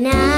เหลือ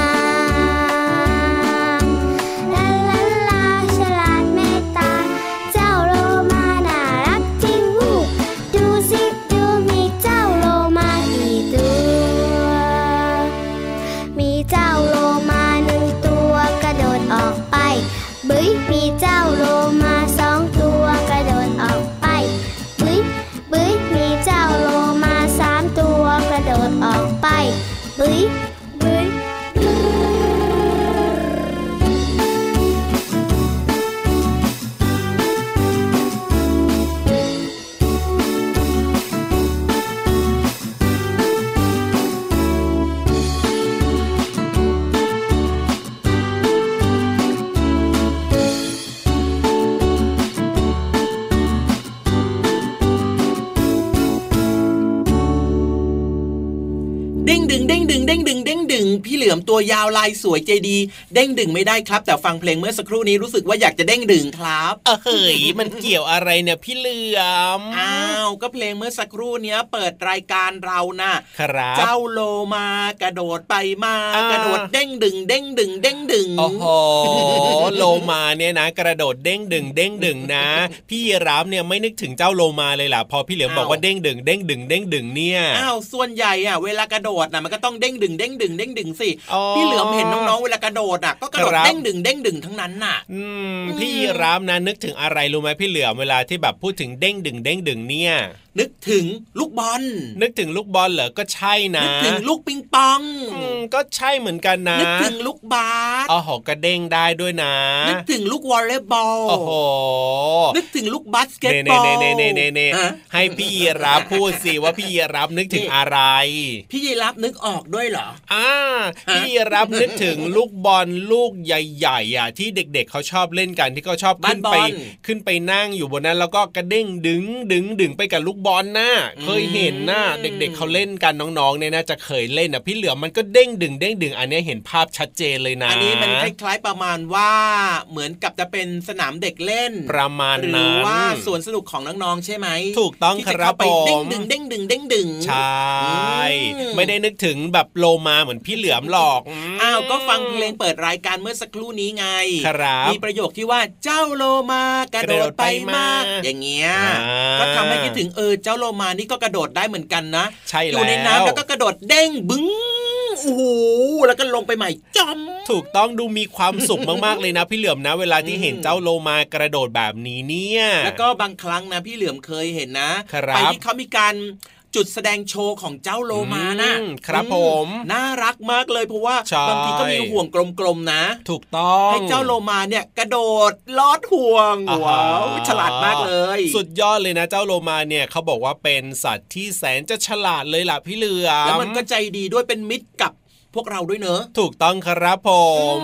วยาวลายสวยใจดี เด้งดึงไม่ได้ครับ แต่ฟังเพลงเมื่อสักครู่นี้รู้สึกว่าอยากจะเด้งดึงครับเออเฮ้ยมันเกี่ยวอะไรเนี่ยพี่เหลือมอ้าวก็เพลงเมื่อสักครู่เนี้ยเปิดรายการเรานะ่ะครับเจ้าโลมากระโดดไปมากระโดดเด้งดึง เด้งดึง เด้งดึงโอ้โหโลมาเนี่ยนะ กระโดดเด้งดึง เด้งดึงนะ พี่รามเนี่ยไม่นึกถึงเจ้าโลมาเลยล่ะพอพี่เหลือมบอกว่าเด้งดึงเด้งดึงเด้งดึงเนี่ยอ้าวส่วนใหญ่อะเวลากระโดดน่ะมันก็ต้องเด้งดึงเด้งดึงเด้งดึงสิพี่เหลือมเห็นน้องๆเวลากระโดดอะก็กระโดดเด้งดึงเด้งดึงทั้งนั้นน่ะอืมพี่รามนะนึกถึงอะไรรู้ไหมพี่เหลือมเวลาที่แบบพูดถึงเด้งดึงเด้งดึงเนี่ยนึกถึงลูกบอล นึกถึงลูกบอลเหรอ ก็ใช่นะ นึกถึงลูกปิงปองก็ใช่เหมือนกันนะ นึกถึงลูกบาสอ๋อหกระเด้งได้ด้วยนะ นึกถึงลูกวอลเลย์บอล โอ้โห นึกถึงลูกบาสเกตบอล เน่เน่เน่เน่ให้พี่รับพูดสิว่าพี่รับนึกถึงอะไร พี่รับนึกออกด้วยเหรอ อ่า พี่รับนึกถึงลูกบอลลูกใหญ่ๆอะที่เด็กๆเขาชอบเล่นกันที่เขาชอบขึ้นไปขึ้นไปนั่งอยู่บนนั้น แล้วก็กระเด้งดึงดึงดึงไปกับลูกบอลนะเคยเห็นนะเด็กๆเขาเล่นกันน้องๆเนี่ยน่าจะเคยเล่นอะพี่เหลือมมันก็เด้งดึงเด้งดึงอันนี้เห็นภาพชัดเจนเลยนะ อันนี้มันคล้ายๆประมาณว่าเหมือนกับจะเป็นสนามเด็กเล่นประมาณนั้นหรือว่าสวนสนุกของน้องๆใช่ไหมถูกต้องครับผมเด้งดึงเด้งดึงเด้งดึงใช่ไม่ได้นึกถึงแบบโลมาเหมือนพี่เหลือมหรอกอ้าวก็ฟังเพลงเปิดรายการเมื่อสักครู่นี้ไงมีประโยคที่ว่าเจ้าโลมากระโดดไปมาอย่างเงี้ยก็ทำให้คิดถึงเออเจ้าโลมานี่ก็กระโดดได้เหมือนกันนะใช่แล้วอยู่ในน้ำแล้วก็กระโดดเด้งบึ้งโอ้โหแล้วก็ลงไปใหม่จอมถูกต้องดูมีความสุขมากๆเลยนะ พี่เหลือมนะ เวลาที่เห็นเจ้าโลมากระโดดแบบนี้เนี่ย แล้วก็บางครั้งนะพี่เหลือมเคยเห็นนะไปที่เขามีการ จุดแสดงโชว์ของเจ้าโลมานะครับผม น่ารักมากเลยเพราะว่าบางทีก็มีห่วงกลมๆนะ ถูกต้อง ให้เจ้าโลมาเนี่ยกระโดดลอดห่วงว้าวฉลาดมากเลย สุดยอดเลยนะเจ้าโลมาเนี่ยเขาบอกว่าเป็นสัตว์ที่แสนจะฉลาดเลยล่ะพี่เหลือแล้วมันก็ใจดีด้วยเป็นมิตรกับ พวกเราด้วยเนอะถูกต้องครับผม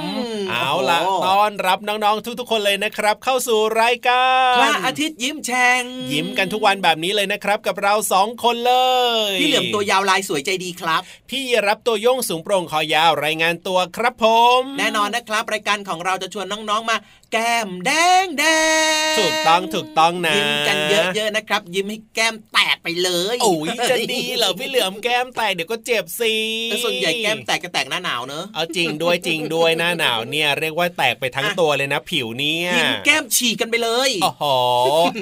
เอาล่ะต้อนรับน้องๆทุกๆ คนเลยนะครับ เข้าสู่รายการพระอาทิตย์ยิ้มแฉ่งยิ้มกันทุกวันแบบนี้เลยนะครับ กับเราสองคนเลย พี่เหลือมตัวยาวลายสวยใจดีครับ พี่รับตัวโยงสูงโปร่งคอยาวรายงานตัวครับผม แน่นอนนะครับ รายการของเราจะชวนน้องๆมาแก้มแดงแดงถูกต้องถูกต้องนะยิ้มกันเยอะๆนะครับ ยิ้มให้แก้มแตกไปเลยโอ้ยจะดีเหรอพี่เหลือมแก้มแตกเดี๋ยวก็เจ็บสิส่วนใหญ่แก้มแตกก็แตกหน้าหนาวเนอะเอาจริงด้วยจริงด้วยหน้าหนาวเนี่ยเรียกว่าแตกไปทั้งตัวเลยนะ ผิวเนี่ยยิ้มแก้มฉีกกันไปเลยโอ้โห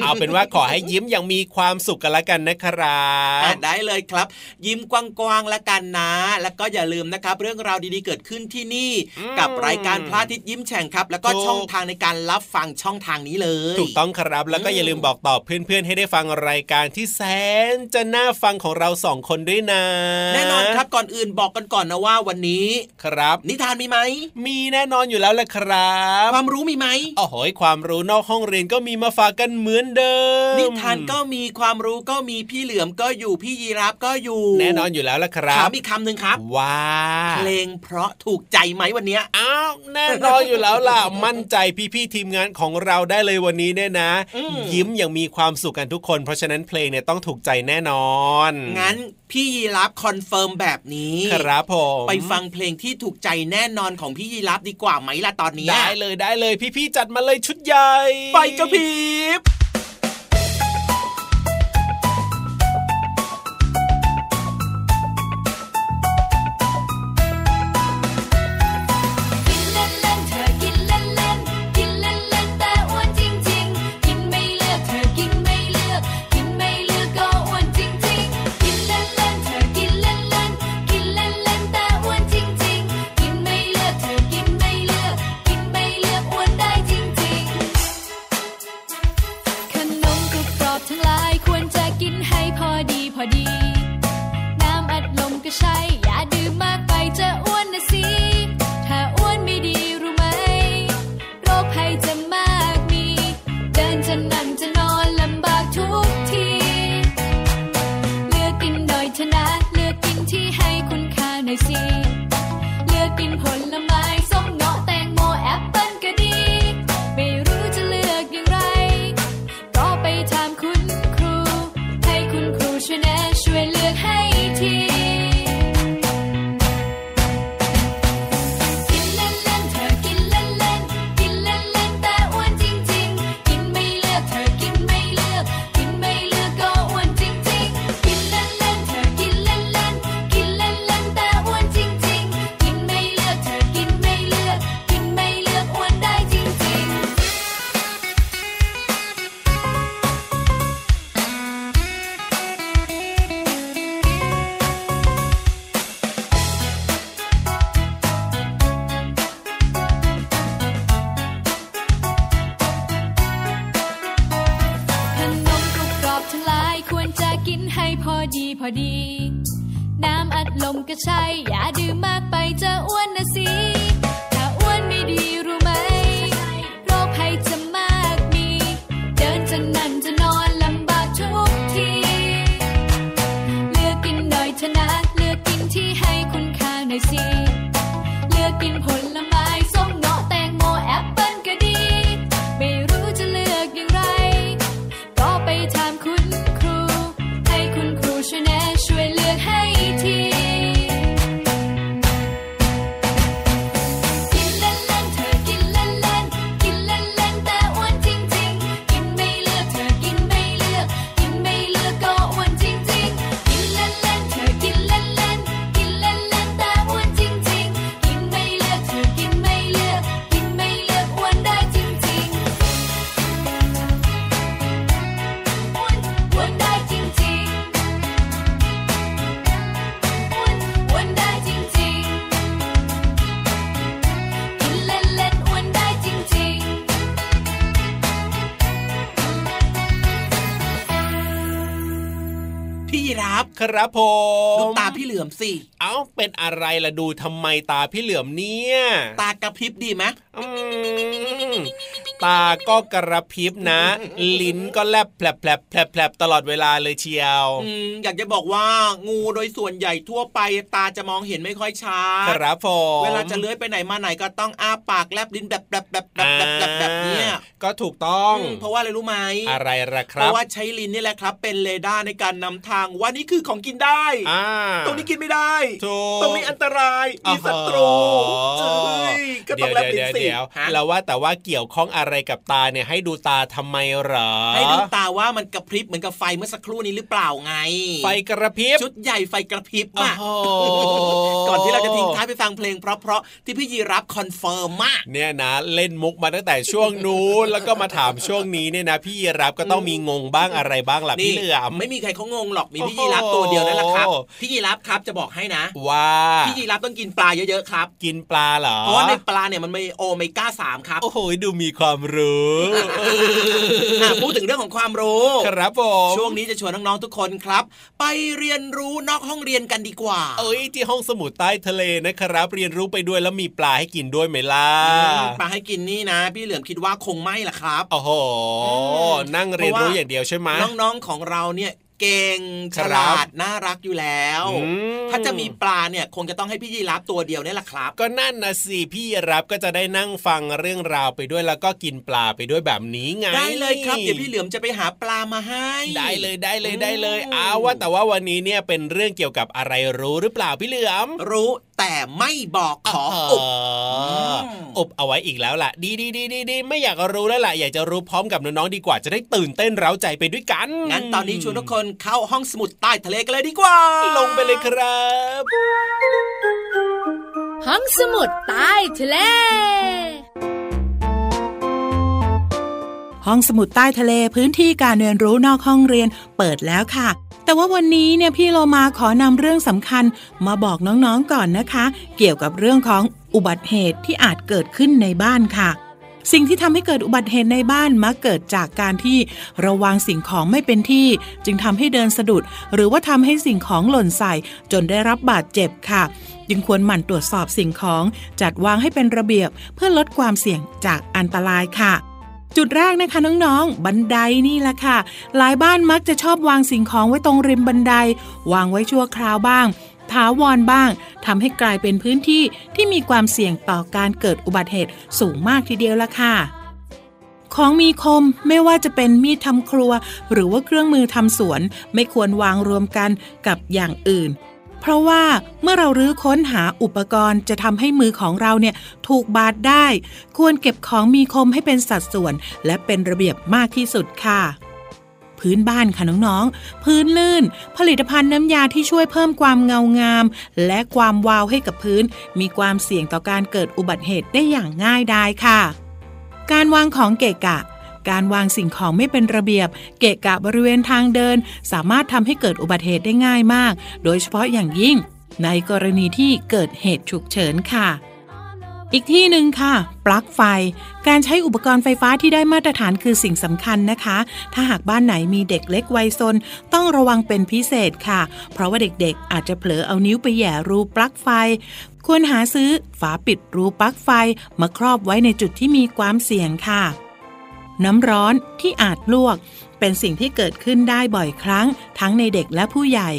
เอาเป็นว่าขอให้ยิ้มอย่างมีความสุขกันละกันนะครับได้เลยครับ ยิ้มกว้างๆละกันนะ แล้วก็อย่าลืมนะครับ เรื่องราวดีๆเกิดขึ้นที่นี่ กับรายการพระอาทิตย์ยิ้มแฉ่งครับ แล้วก็ช่องทางในในการรับฟังช่องทางนี้เลย ถูกต้องครับแล้วก็อย่าลืมบอกต่อเพื่อนๆให้ได้ฟังรายการที่แสนจะน่าฟังของเราสองคนด้วยนะ แน่นอนครับก่อนอื่นบอกกันก่อนนะว่าวันนี้ครับ นิทานมีไหม มีแน่นอนอยู่แล้วแหละครับ ความรู้มีไหมโอ้โหความรู้นอกห้องเรียนก็มีมาฝากกันเหมือนเดิม นิทานก็มีความรู้ก็มีพี่เหลือมก็อยู่พี่ยีรับก็อยู่ แน่นอนอยู่แล้วละครับถามอีกคำหนึ่งครับว้าเพลงเพราะถูกใจไหมวันเนี้ยอ้าวแน่นอนอยู่แล้วล่ะมั่นใจพี่ๆทีมงานของเราได้เลยวันนี้เนี่ยนะอืมยิ้มอย่างมีความสุขกันทุกคน เพราะฉะนั้นเพลงเนี่ยต้องถูกใจแน่นอน งั้นพี่ยีรับคอนเฟิร์มแบบนี้ครับผมไปฟังเพลงที่ถูกใจแน่นอนของพี่ยีรับดีกว่าไหมล่ะตอนเนี้ยได้เลยได้เลยพี่ๆจัดมาเลยชุดใหญ่ ไปกระพริบ น้ำอั ครับผดูมตาพี่เหลือมสิ เอ้าเป็นอะไรล่ะดูทำไมตาพี่เหลือมเนี่ย ตากระพริบดีไหมอืม ตาก็กระพริบนะ ลิ้นก็แลบแผลบแผลบแผลบแผลบตลอดเวลาเลยเชียวอืมอยากจะบอกว่างูโดยส่วนใหญ่ทั่วไปตาจะมองเห็นไม่ค่อยชัดครับผมเวลาจะเลื้อยไปไหนมาไหนก็ต้องอ้าปากแลบลิ้นแบบแบบแบบแบบแบบแบบแบบเนี้ยอ่าก็ถูกต้องอืมเพราะว่าอะไรรู้ไหมอะไรล่ะครับ เพราะว่าใช้ลิ้นนี่แหละครับ เป็นเรดาร์ในการนำทางว่านี่คือของกินได้อ่าตรงนี้กินไม่ได้ถูกตรงนี้อันตรายมีศัตรูอ๋อเอ้ยก็ต้องแลบเดี๋ลิ้ยนสิเดี๋ยวเดี๋ยวเดี๋ยวฮะแล้วว่าแต่ว่าเกี่ยวข้องอะไรกับตาเนี่ยให้ดูตาทำไมเหรอ ให้ดูตาว่ามันกระพริบเหมือนกับไฟเมื่อสักครู่นี้หรือเปล่าไง ไฟกระพริบชุดใหญ่ไฟกระพริบอะโอ้โหก่อนที่เราจะทิ้งท้ายไปฟังเพลงเพราะๆที่พี่ยีรับคอนเฟิร์มมากเนี่ยนะเล่นมุกมาตั้งแต่ช่วงนู้นแล้วก็มาถามช่วงนี้เนี่ยนะ พี่ยีรับก็ต้องมีงงบ้างอะไรบ้างล่ะพี่เหลือมไม่มีใครเขางงหรอกมีพี่ยีรับตัวเดียวนั่นแหละครับพี่ยีรับครับจะบอกให้นะ ว่าพี่ยีรับต้องกินปลาเยอะๆครับ กินปลาเหรอเพราะว่าในปลาเนี่ยมันมีโอเมก้าสามครับโอ้โหดูมีความรู้พูดถึงเรื่องของความรู้ ครับผมช่วงนี้จะชวนน้องๆทุกคนครับ ไปเรียนรู้นอกห้องเรียนกันดีกว่า เอ้ยที่ห้องสมุดใต้ทะเลนะครับ เรียนรู้ไปด้วยแล้วมีปลาให้กินด้วยไหมล่ะปลาให้กินนี่นะ พี่เหลือมคิดว่าคงไม่ล่ะครับโอ้โหนั่งเรียนรู้อย่างเดียวใช่ไหมน้องๆของเราเนี่ย เก่งฉลาดน่ารักอยู่แล้ว ถ้าจะมีปลาเนี่ยคงจะต้องให้พี่ยีรับตัวเดียวนี่แหละครับ ก็นั่นนะสิพี่ยีรับก็จะได้นั่งฟังเรื่องราวไปด้วยแล้วก็กินปลาไปด้วยแบบนี้ไงได้เลยครับเดี๋ยวพี่เหลือมจะไปหาปลามาให้ ได้เลยได้เลยได้เลยอ้าวว่าแต่ว่าวันนี้เนี่ยเป็นเรื่องเกี่ยวกับอะไรรู้หรือเปล่าพี่เหลือมรู้แต่ไม่บอกขออุบอบเอาไว้อีกแล้วล่ะ ดีดีดีดีดีไม่อยากรู้แล้วล่ะอยากจะรู้พร้อมกับน้องๆดีกว่าจะได้ตื่นเต้นเร้าใจไปด้วยกัน งั้นตอนนี้ชวนทุกคนเข้าห้องสมุดใต้ทะเลกันเลยดีกว่า ลงไปเลยครับ ห้องสมุดใต้ทะเล ห้องสมุดใต้ทะเลพื้นที่การเรียนรู้นอกห้องเรียนเปิดแล้วค่ะ แต่ว่าวันนี้เนี่ยพี่โลมาขอนำเรื่องสำคัญมาบอกน้องๆก่อนนะคะ เกี่ยวกับเรื่องของอุบัติเหตุที่อาจเกิดขึ้นในบ้านค่ะ สิ่งที่ทำให้เกิดอุบัติเหตุในบ้านมักเกิดจากการที่ระวังสิ่งของไม่เป็นที่ จึงทำให้เดินสะดุด หรือว่าทำให้สิ่งของหล่นใส่ จนได้รับบาดเจ็บค่ะ จึงควรหมั่นตรวจสอบสิ่งของ จัดวางให้เป็นระเบียบเพื่อลดความเสี่ยงจากอันตรายค่ะ จุดแรกนะคะน้องๆ บันไดนี่แหละค่ะ หลายบ้านมักจะชอบวางสิ่งของไว้ตรงริมบันได วางไว้ชั่วคราวบ้างถาวรบ้างทำให้กลายเป็นพื้นที่ที่มีความเสี่ยงต่อการเกิดอุบัติเหตุสูงมากทีเดียวละค่ะ ของมีคมไม่ว่าจะเป็นมีดทำครัว หรือว่าเครื่องมือทำสวน ไม่ควรวางรวมกันกับอย่างอื่น เพราะว่าเมื่อเรารื้อค้นหาอุปกรณ์จะทำให้มือของเราเนี่ยถูกบาดได้ ควรเก็บของมีคมให้เป็นสัดส่วน และเป็นระเบียบมากที่สุดค่ะพื้นบ้านค่ะน้องๆ พื้นลื่น ผลิตภัณฑ์น้ำยาที่ช่วยเพิ่มความเงางาม และความวาวให้กับพื้น มีความเสี่ยงต่อการเกิดอุบัติเหตุได้อย่างง่ายดายค่ะ การวางของเกะกะ การวางสิ่งของไม่เป็นระเบียบ เกะกะบริเวณทางเดิน สามารถทำให้เกิดอุบัติเหตุได้ง่ายมาก โดยเฉพาะอย่างยิ่ง ในกรณีที่เกิดเหตุฉุกเฉินค่ะอีกที่หนึ่งค่ะ ปลั๊กไฟ การใช้อุปกรณ์ไฟฟ้าที่ได้มาตรฐานคือสิ่งสำคัญนะคะ ถ้าหากบ้านไหนมีเด็กเล็กวัยซน ต้องระวังเป็นพิเศษค่ะ เพราะว่าเด็กๆ อาจจะเผลอเอานิ้วไปแย่รูปลั๊กไฟ ควรหาซื้อฝาปิดรูปลั๊กไฟ มาครอบไว้ในจุดที่มีความเสี่ยงค่ะ น้ำร้อนที่อาจลวก เป็นสิ่งที่เกิดขึ้นได้บ่อยครั้ง ทั้งในเด็กและผู้ใหญ่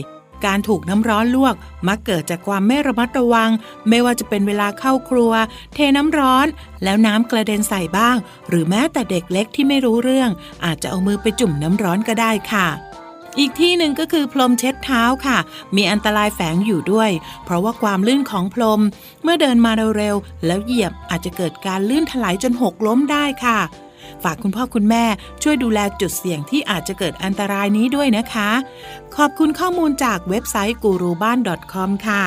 การถูกน้ำร้อนลวก มักเกิดจากความไม่ระมัดระวัง ไม่ว่าจะเป็นเวลาเข้าครัว เทน้ำร้อน แล้วน้ำกระเด็นใส่บ้าง หรือแม้แต่เด็กเล็กที่ไม่รู้เรื่อง อาจจะเอามือไปจุ่มน้ำร้อนก็ได้ค่ะอีกที่หนึ่งก็คือพรมเช็ดเท้าค่ะ มีอันตรายแฝงอยู่ด้วย เพราะว่าความลื่นของพรม เมื่อเดินมาเร็วๆแล้วเหยียบอาจจะเกิดการลื่นถลายจนหกล้มได้ค่ะ ฝากคุณพ่อคุณแม่ช่วยดูแลจุดเสี่ยงที่อาจจะเกิดอันตรายนี้ด้วยนะคะ ขอบคุณข้อมูลจากเว็บไซต์กูรูบ้าน .com ค่ะ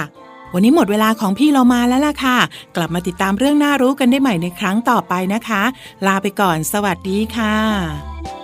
วันนี้หมดเวลาของพี่เรามาแล้วล่ะค่ะ กลับมาติดตามเรื่องน่ารู้กันได้ใหม่ในครั้งต่อไปนะคะ ลาไปก่อน สวัสดีค่ะ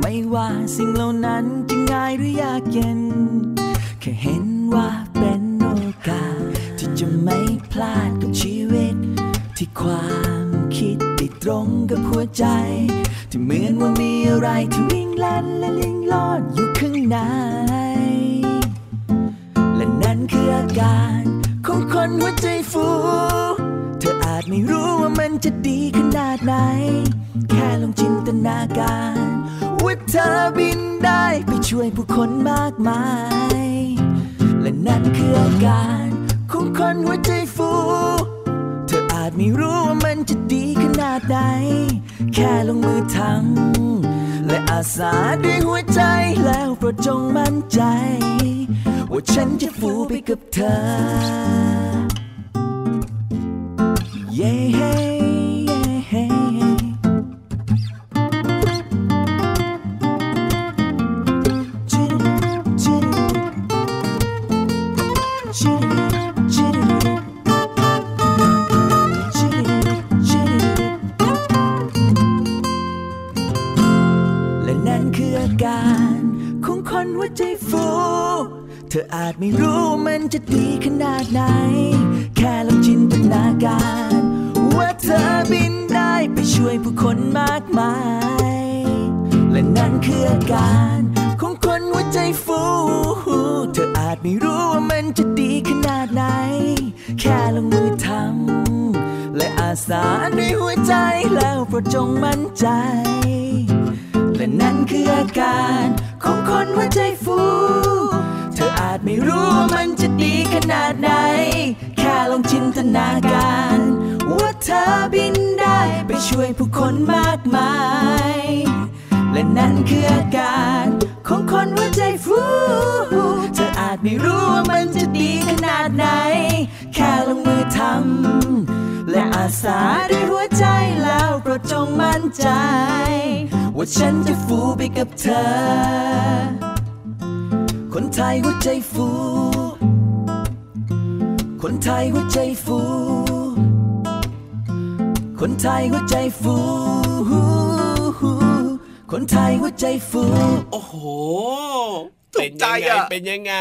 ไม่ว่าสิ่งเหล่านั้นจะง่ายหรือยากเย็น แค่เห็นว่าเป็นโอกาส ที่จะไม่พลาดกับชีวิต ที่ความคิดติดตรงกับหัวใจ ที่เหมือนว่ามีอะไรที่วิ่งลันและลิงลอดอยู่ข้างใน และนั่นคืออาการของคนหัวใจฟู เธออาจไม่รู้ว่ามันจะดีขนาดไหน แค่ลองจินตนาการ ว่าเธอบินได้ไปช่วยผู้คนมากมาย และนั่นคืออาการของคนหัวใจฟู เธออาจไม่รู้ว่ามันจะดีขนาดไหน แค่ลงมือทำและอาสาด้วยหัวใจแล้วโปรดจงมั่นใจ ว่าฉันจะฟูไปกับเธอเจไม่รู้ว่ามันจะดีขนาดไหน แค่ลองจินตนาการ ว่าเธอบินได้ไปช่วยผู้คนมากมาย และนั่นคืออาการของคนหัวใจฟูเธออาจไม่รู้ว่ามันจะดีขนาดไหน แค่ลงมือทำและอาสาด้วยหัวใจแล้วโปรดจงมั่นใจ ว่าฉันจะฟูไปกับเธอ คนไทยหัวใจฟู คนไทยหัวใจฟู คนไทยหัวใจฟู คนไทยหัวใจฟู โอ้โหถูกใจอะเป็นยังไง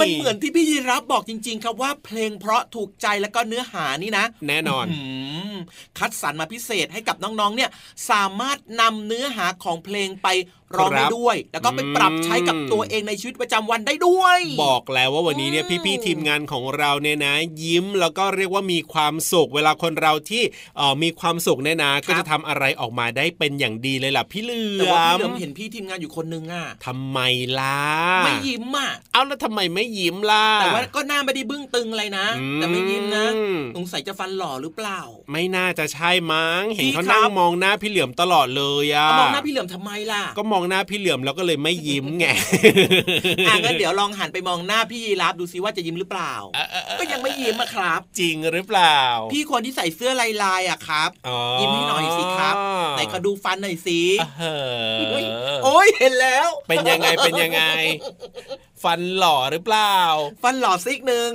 มันเหมือนที่พี่ยีรับบอกจริง ๆ ครับว่าเพลงเพราะถูกใจแล้วก็เนื้อหานี่นะ แน่นอนคัดสรรมาพิเศษให้กับน้องๆเนี่ยสามารถนำเนื้อหาของเพลงไป ร้องได้ด้วย แล้วก็ไปปรับใช้กับตัวเองในชีวิตประจำวันได้ด้วย บอกแล้วว่าวันนี้เนี่ยพี่ๆทีมงานของเราเนี่ยนะ ยิ้มแล้วก็เรียกว่ามีความสุขเวลาคนเราที่เออมีความสุขเนี่ยนะ ก็จะทำอะไรออกมาได้เป็นอย่างดีเลยล่ะพี่เหลือมแต่ว่าพี่เหลือมเห็นพี่ทีมงานอยู่คนนึงอะทำไมล่ะไม่ยิ้มอะเอาแล้วทำไมไม่ยิ้มล่ะแต่ว่าก็หน้าไม่ได้บึ้งตึงอะไรนะอืมแต่ไม่ยิ้มนะสงสัยจะฟันหล่อหรือเปล่า ไม่น่าจะใช่มั้งเห็นพี่เขาครับนั่งมองหน้าพี่เหลือมตลอดเลยอะเอามองหน้าพี่เหลือมทำไมล่ะก็มองหน้าพี่เหลือมแล้วก็เลยไม่ยิ้มไงอะงั้นเดี๋ยวลองหันไปมองหน้าพี่ยีรับดูซิว่าจะยิ้มหรือเปล่า ก็ยังไม่ยิ้มอะครับ จริงหรือเปล่า พี่คนที่ใส่เสื้อลายลายๆอะครับอ๋อยิ้มให้หน่อยสิครับไหนขอดูฟันหน่อยสิเออโอ้ยโอ้ยเห็นแล้ว เป็นยังไงเป็นยังไง ฟันหล่อหรือเปล่า ฟันหล่อซิกหนึ่ง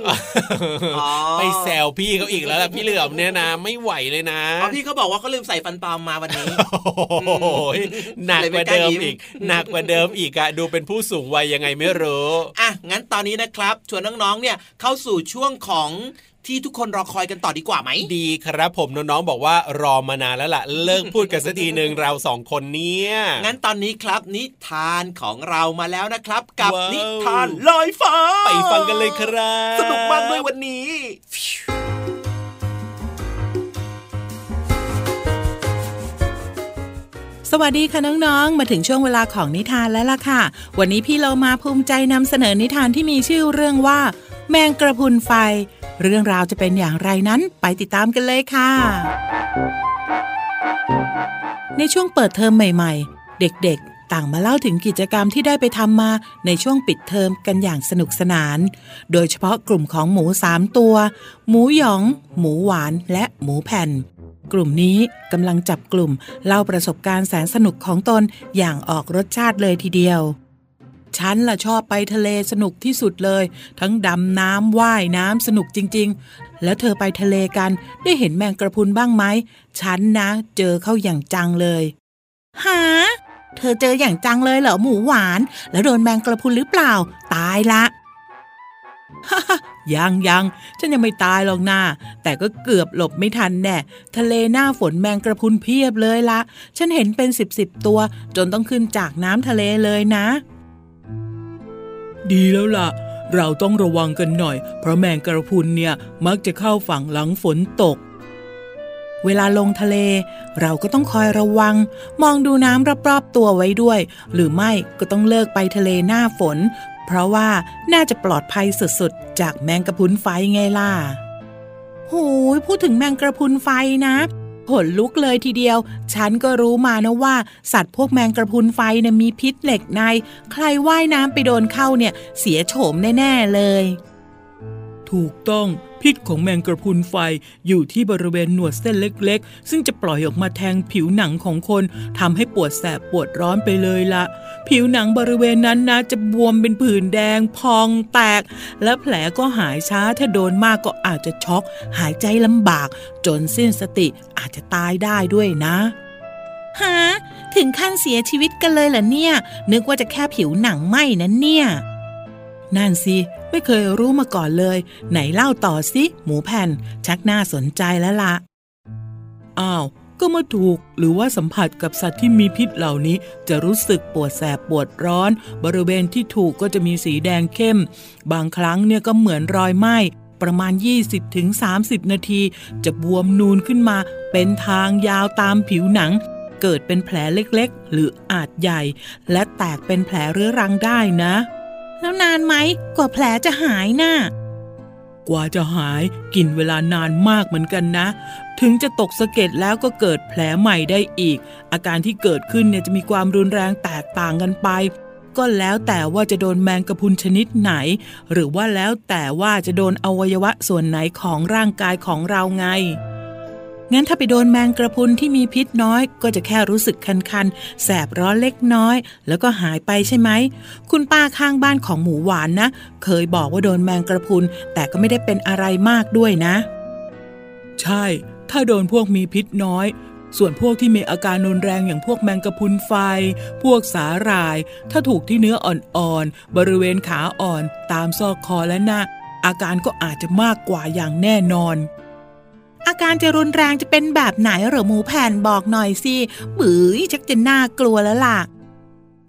อ๋อไปแซวพี่เขาอีกแล้วล่ะพี่เหลือมเนี่ยนะ ไม่ไหวเลยนะอ๋อพี่เขาบอกว่าเขาลืมใส่ฟันปลอมมาวันนี้โอ้ยหนักกว่าเดิมเลยไม่กล้ายิ้มอีกหนักกว่าเดิมอีกอะดูเป็นผู้สูงวัยยังไงไม่รู้อะงั้นตอนนี้นะครับชวนน้องๆเนี่ยเข้าสู่ช่วงของ ที่ทุกคนรอคอยกันต่อดีกว่าไหมดีครับผมน้องๆบอกว่ารอมานานแล้วล่ะเลิกพูดกันสักทีหนึ่งเราสองคนเนี่ยงั้นตอนนี้ครับนิทานของเรามาแล้วนะครับ กับว้าวนิทานลอยฟ้าไปฟังกันเลยครับสนุกมากด้วยวันนี้ สวัสดีค่ะน้องๆ มาถึงช่วงเวลาของนิทานแล้วล่ะค่ะ วันนี้พี่เรามาภูมิใจนำเสนอนิทานที่มีชื่อเรื่องว่า แมงกระพุนไฟ เรื่องราวจะเป็นอย่างไรนั้นไปติดตามกันเลยค่ะ ในช่วงเปิดเทอมใหม่ ๆ เด็กๆ ต่างมาเล่าถึงกิจกรรมที่ได้ไปทำมาในช่วงปิดเทอมกันอย่างสนุกสนาน โดยเฉพาะกลุ่มของหมูสามตัว หมูหยอง หมูหวานและหมูแผ่นกลุ่มนี้กำลังจับกลุ่มเล่าประสบการณ์แสนสนุกของตนอย่างออกรสชาติเลยทีเดียว ฉันล่ะชอบไปทะเลสนุกที่สุดเลย ทั้งดำน้ำว่ายน้ำสนุกจริง ๆ แล้วเธอไปทะเลกันได้เห็นแมงกระพุนบ้างไหม ฉันนะ เจอเข้าอย่างจังเลยหาเธอเจออย่างจังเลยเหรอหมูหวาน แล้วโดนแมงกระพุนหรือเปล่า ตายละยังยังฉันยังไม่ตายหรอกนาแต่ก็เกือบหลบไม่ทันแน่ ทะเลหน้าฝนแมงกระพุนเพียบเลยละ ฉันเห็นเป็นสิบสิบตัว จนต้องขึ้นจากน้ำทะเลเลยนะ ดีแล้วล่ะ เราต้องระวังกันหน่อย เพราะแมงกระพุนเนี่ยมักจะเข้าฝั่งหลังฝนตก เวลาลงทะเล เราก็ต้องคอยระวัง มองดูน้ำรอบๆตัวไว้ด้วย หรือไม่ก็ต้องเลิกไปทะเลหน้าฝน เพราะว่าน่าจะปลอดภัยสุดๆ จากแมงกระพุนไฟไงล่ะโหยพูดถึงแมงกระพุนไฟนะ ขนลุกเลยทีเดียว ฉันก็รู้มานะว่า สัตว์พวกแมงกระพุนไฟเนี่ยมีพิษเหล็กใน ใครว่ายน้ำไปโดนเข้าเนี่ย เสียโฉมแน่ ๆ เลย ถูกต้อง พิษของแมงกระพุนไฟอยู่ที่บริเวณหนวดเส้นเล็กๆ ซึ่งจะปล่อยออกมาแทงผิวหนังของคนทำให้ปวดแสบปวดร้อนไปเลยละผิวหนังบริเวณนั้นนะจะบวมเป็นผื่นแดงพองแตก และแผลก็หายช้าถ้าโดนมากก็อาจจะช็อก หายใจลำบาก จนสิ้นสติอาจจะตายได้ด้วยนะฮะถึงขั้นเสียชีวิตกันเลยเหรอเนี่ย นึกว่าจะแค่ผิวหนังไหมนะเนี่ย นั่นสิ ไม่เคยรู้มาก่อนเลย ไหนเล่าต่อสิหมูแผ่น ชักน่าสนใจแล้วละอ้าว ก็เมาถูกหรือว่าสัมผัสกับสัตว์ที่มีพิษเหล่านี้ จะรู้สึกปวดแสบปวดร้อน บริเวณที่ถูกก็จะมีสีแดงเข้ม บางครั้งเนี่ยก็เหมือนรอยไหม้ประมาณ 20-30 นาที จะบวมนูนขึ้นมา เป็นทางยาวตามผิวหนัง เกิดเป็นแผลเล็กๆ หรืออาจใหญ่ และแตกเป็นแผลเรื้อรังได้นะ แล้วนานไหมกว่าแผลจะหายนะ่ะกว่าจะหายกินเวลานานมากเหมือนกันนะ ถึงจะตกสะเก็ดแล้วก็เกิดแผลใหม่ได้อีก อาการที่เกิดขึ้นเนี่ยจะมีความรุนแรงแตกต่างกันไป ก็แล้วแต่ว่าจะโดนแมงกะพุนชนิดไหน หรือว่าแล้วแต่ว่าจะโดนอวัยวะส่วนไหนของร่างกายของเราไง งั้นถ้าไปโดนแมงกระพุนที่มีพิษน้อย ก็จะแค่รู้สึกคันๆ แสบร้อนเล็กน้อย แล้วก็หายไปใช่ไหม คุณป้าข้างบ้านของหมูหวานนะ เคยบอกว่าโดนแมงกระพุน แต่ก็ไม่ได้เป็นอะไรมากด้วยนะ ใช่ ถ้าโดนพวกมีพิษน้อย ส่วนพวกที่มีอาการรุนแรงอย่างพวกแมงกะพุนไฟ พวกสาหร่าย ถ้าถูกที่เนื้ออ่อนๆ บริเวณขาอ่อน ตามซอกคอและหน้า อาการก็อาจจะมากกว่าอย่างแน่นอน อาการจะรุนแรงจะเป็นแบบไหนหรือหมูแผ่นบอกหน่อยสิบือชักจะน่ากลัวแล้วล่ะ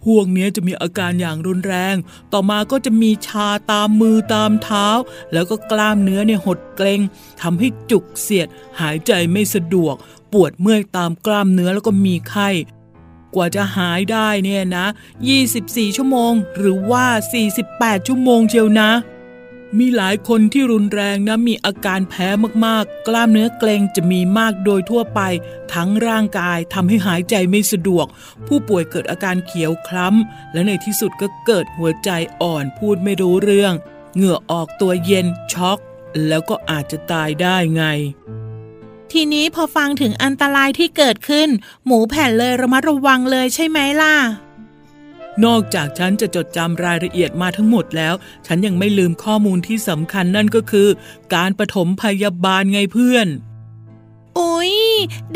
พวกนี้จะมีอาการอย่างรุนแรง ต่อมาก็จะมีชาตามมือตามเท้า แล้วก็กล้ามเนื้อเนี่ยหดเกร็งทำให้จุกเสียด หายใจไม่สะดวก ปวดเมื่อยตามกล้ามเนื้อแล้วก็มีไข้ กว่าจะหายได้เนี่ยนะ 24 ชั่วโมง หรือว่า 48 ชั่วโมงเชียวนะ มีหลายคนที่รุนแรงนะมีอาการแพ้มากๆ กล้ามเนื้อเกรงจะมีมากโดยทั่วไป ทั้งร่างกายทำให้หายใจไม่สะดวก ผู้ป่วยเกิดอาการเขียวคล้ำ และในที่สุดก็เกิดหัวใจอ่อนพูดไม่รู้เรื่อง เหงื่อออกตัวเย็นช็อก แล้วก็อาจจะตายได้ไง ทีนี้พอฟังถึงอันตรายที่เกิดขึ้น หมูแผ่นเลยระมัดระวังเลยใช่ไหมล่ะ นอกจากฉันจะจดจำรายละเอียดมาทั้งหมดแล้ว ฉันยังไม่ลืมข้อมูลที่สำคัญนั่นก็คือ การปฐมพยาบาลไงเพื่อน โอ้ย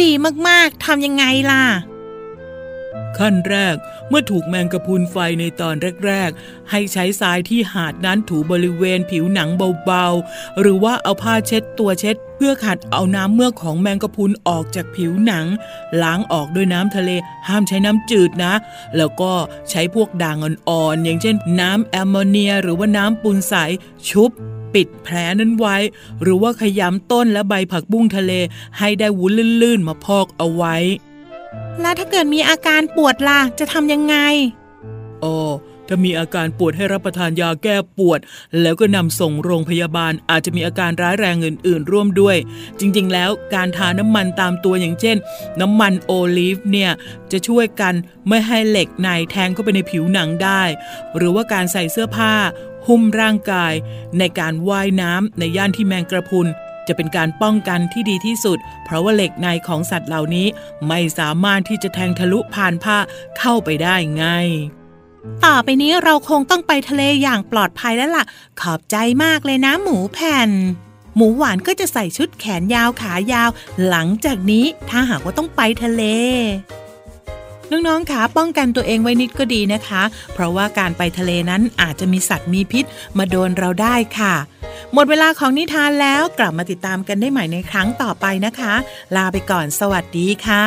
ดีมากๆทำยังไงล่ะ ขั้นแรก เมื่อถูกแมงกะพุนไฟในตอนแรก ๆ ให้ใช้ทรายที่หาดนั้นถูบริเวณผิวหนังเบาๆ หรือว่าเอาผ้าเช็ดตัวเช็ด เพื่อขัดเอาน้ำเมือกของแมงกะพุนออกจากผิวหนัง ล้างออกด้วยน้ำทะเลห้ามใช้น้ำจืดนะ แล้วก็ใช้พวกด่างอ่อนๆอย่างเช่น น้ำแอมโมเนีย หรือว่าน้ำปูนใสชุบปิดแผลนั้นไว้ หรือว่าขยำต้นและใบผักบุ้งทะเลให้ได้วุ้นลื่นๆมาพอกเอาไว้ แล้วถ้าเกิดมีอาการปวดล่ะ จะทำยังไงอ๋อถ้ามีอาการปวดให้รับประทานยาแก้ปวด แล้วก็นำส่งโรงพยาบาลอาจจะมีอาการร้ายแรงอื่น ๆ ร่วมด้วย จริง ๆ แล้วการทาน้ำมันตามตัวอย่างเช่น น้ำมันโอลีฟเนี่ยจะช่วยกันไม่ให้เหล็กในแทงเข้าไปในผิวหนังได้ หรือว่าการใส่เสื้อผ้า หุ้มร่างกาย ในการว่ายน้ำในย่านที่แมงกระพุน จะเป็นการป้องกันที่ดีที่สุด เพราะว่าเหล็กในของสัตว์เหล่านี้ไม่สามารถที่จะแทงทะลุผ่านผ้าเข้าไปได้ง่ายต่อไปนี้เราคงต้องไปทะเลอย่างปลอดภัยแล้วล่ะ ขอบใจมากเลยนะหมูแผ่น หมูหวานก็จะใส่ชุดแขนยาวขายาว หลังจากนี้ถ้าหากว่าต้องไปทะเล น้องๆขาป้องกันตัวเองไว้นิดก็ดีนะคะ เพราะว่าการไปทะเลนั้นอาจจะมีสัตว์มีพิษมาโดนเราได้ค่ะ หมดเวลาของนิทานแล้วกลับมาติดตามกันได้ใหม่ในครั้งต่อไปนะคะ ลาไปก่อนสวัสดีค่ะ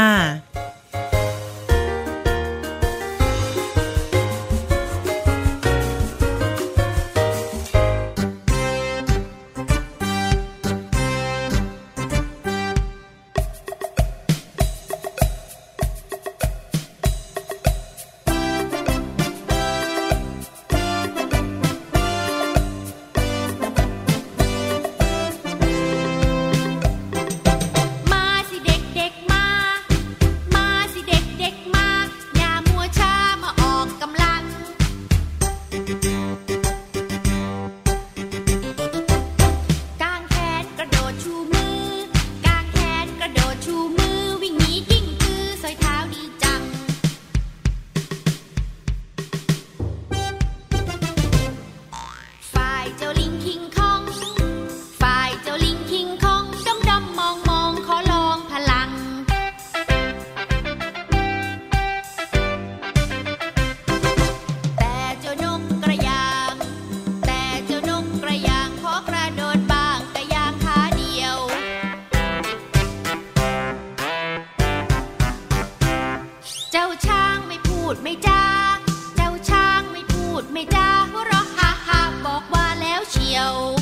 dầu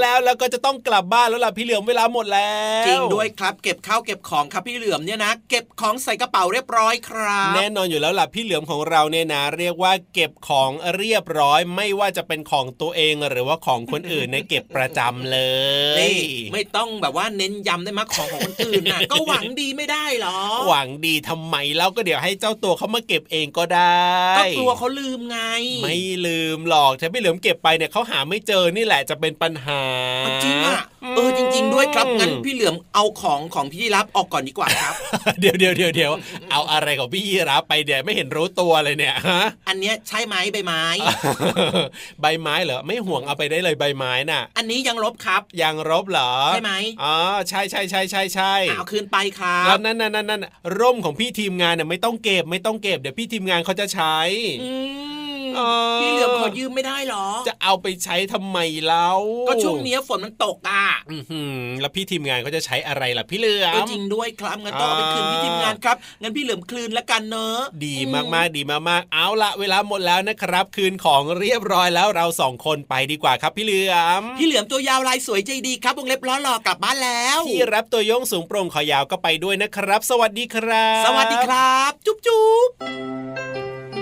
แล้วก็จะต้องกลับบ้านแล้วล่ะพี่เหลือมเวลาหมดแล้วจริงด้วยครับเก็บข้าวเก็บของครับพี่เหลือมเนี่ยนะเก็บของใส่กระเป๋าเรียบร้อยครับแน่นอนอยู่แล้วล่ะพี่เหลือมของเราเนี่ยนะ เรียกว่าเก็บของเรียบร้อย ไม่ว่าจะเป็นของตัวเองหรือว่าของคนอื่นในเก็บประจำเลยไม่ต้องแบบว่าเน้นย้ำได้มาของของคนอื่นนะก็หวังดีไม่ได้หรอ หวังดีทำไมแล้วก็เดี๋ยวให้เจ้าตัวเขามาเก็บเองก็ได้ก็กลัวเขาลืมไง ไม่ลืมหรอกถ้าพี่เหลือมเก็บไปเนี่ยเขาหาไม่เจอนี่แหละจะเป็นปัญหาจริงอะเออจริง ๆ ด้วยครับงั้นพี่เหลือมเอาของของพี่รับออกก่อนดีกว่าครับ เดี๋ยวเดี๋ยวเดี๋ยวเดี๋ยวเอาอะไรของพี่รับไปเดี๋ยวไม่เห็นรู้ตัวเลยเนี่ยฮะอันเนี้ยใช่ไหมใบไม้ ใบไม้เหรอไม่ห่วงเอาไปได้เลยใบไม้น่ะ อันนี้ยังลบครับ ยังลบเหรอใช่ไหมอ๋อใช่ใช่ใช่ใช่ใช่เอาคืนไปครับแล้วนั่นนั่นนั่นร่มของพี่ทีมงานเนี่ยไม่ต้องเก็บไม่ต้องเก็บเดี๋ยวพี่ทีมงานเขาจะใช้ พี่เหลือมขอยืมไม่ได้หรอ จะเอาไปใช้ทำไมเล่าก็ช่วงนี้ฝนมันตกอะแล้วพี่ทีมงานก็จะใช้อะไรล่ะพี่เหลือมจริงด้วยครับงั้นต้องเอาไปคืนพี่ทีมงานครับงั้นพี่เหลือมคลืนแล้วกันเนอะดีมากๆดีมากๆเอาละเวลาหมดแล้วนะครับ คืนของเรียบร้อยแล้วเราสองคนไปดีกว่าครับพี่เหลือมพี่เหลือมตัวยาวลายสวยใจดีครับวงเล็บล้อหล่อกลับบ้านแล้วพี่รับตัวโยงสูงโปร่งขอยาวก็ไปด้วยนะครับ สวัสดีครับ สวัสดีครับ จุ๊บจุ๊บ